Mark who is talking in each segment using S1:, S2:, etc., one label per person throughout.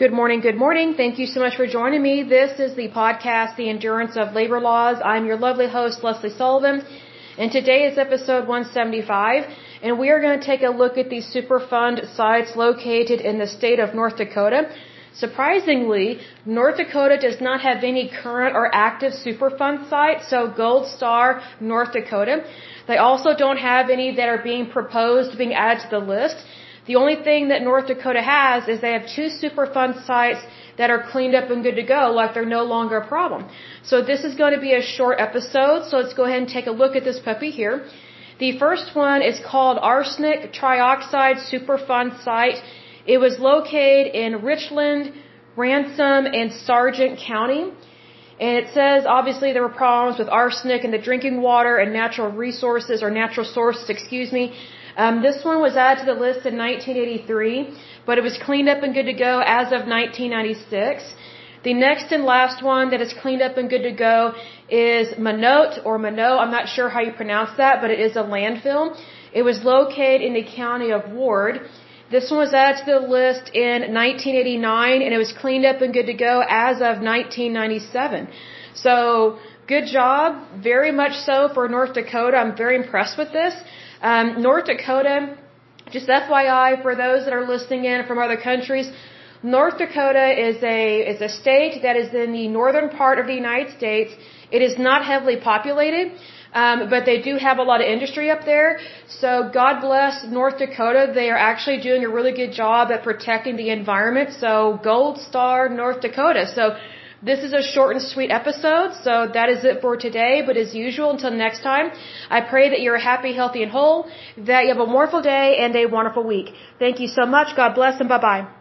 S1: Good morning, good morning. Thank you so much for joining me. This is the podcast, The Endurance of Labor Laws. I'm your lovely host, Lesley Sullivan, and today is episode 175, and we are going to take a look at the Superfund sites located in the state of North Dakota. Surprisingly, North Dakota does not have any current or active Superfund sites, so Gold Star, North Dakota. They also don't have any that are being proposed, being added to the list. The only thing that North Dakota has is they have two Superfund sites that are cleaned up and good to go, like they're no longer a problem. So this is going to be a short episode, so let's go ahead and take a look at this puppy here. The first one is called Arsenic Trioxide Superfund Site. It was located in Richland, Ransom, and Sargent County. And it says obviously there were problems with arsenic in the drinking water and natural resources or natural sources, excuse me, um, this one was added to the list in 1983, but it was cleaned up and good to go as of 1996. The next and last one that is cleaned up and good to go is Minot or Minot. I'm not sure how you pronounce that, but it is a landfill. It was located in the county of Ward. This one was added to the list in 1989 and it was cleaned up and good to go as of 1997. So, good job. Very much so for North Dakota. I'm very impressed with this. Um, North Dakota, just FYI for those that are listening in from other countries, North Dakota is a is a state that is in the northern part of the United States. It is not heavily populated, um, but they do have a lot of industry up there. So God bless North Dakota. They are actually doing a really good job at protecting the environment. So Gold Star North Dakota. So this is a short and sweet episode, so that is it for today. But as usual, until next time, I pray that you're happy, healthy, and whole, that you have a wonderful day and a wonderful week. Thank you so much. God bless and bye bye.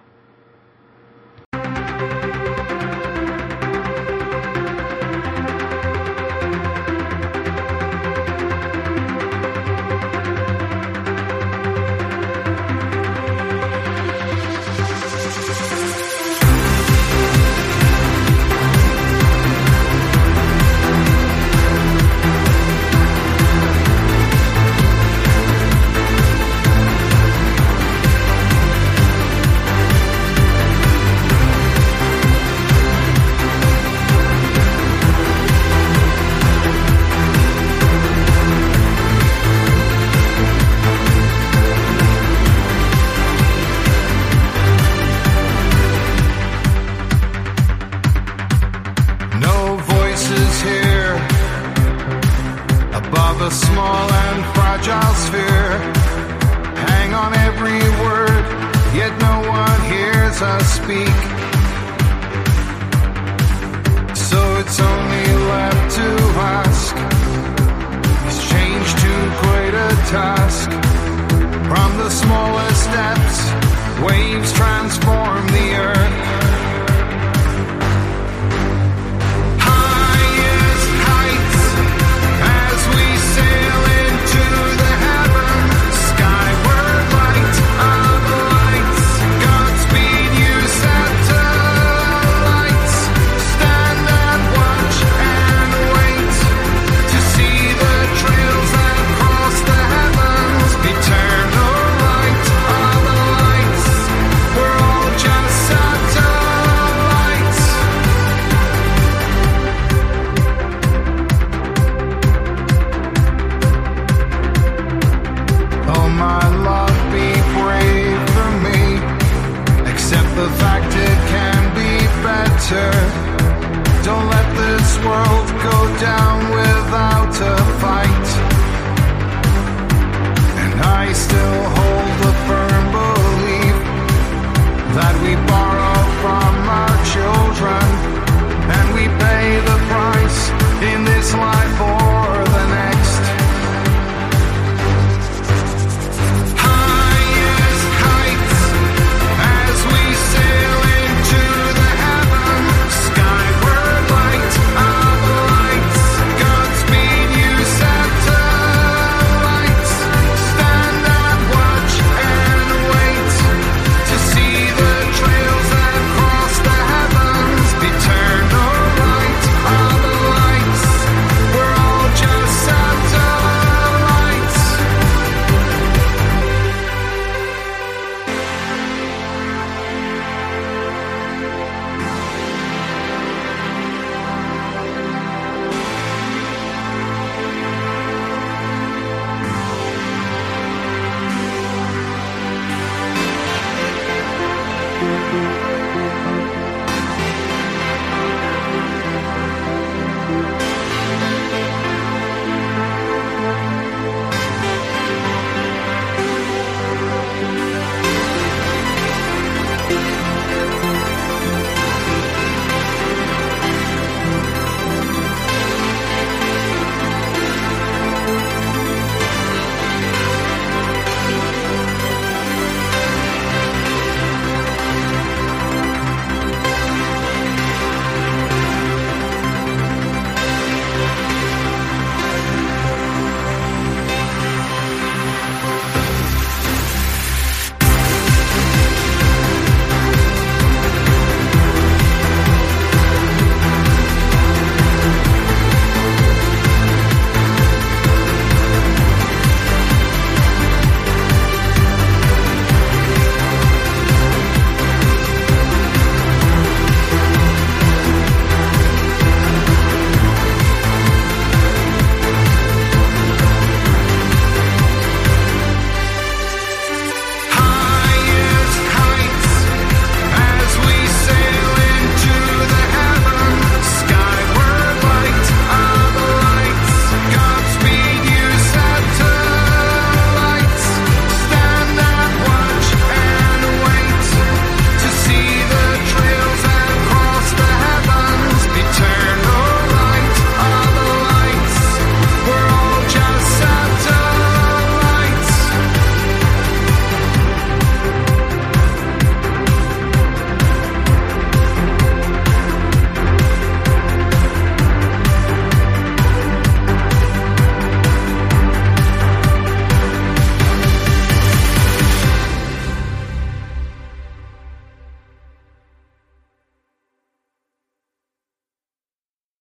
S2: Fragile sphere. Hang on every word, yet no one hears us speak. So it's only left to ask Is change too great a task? From the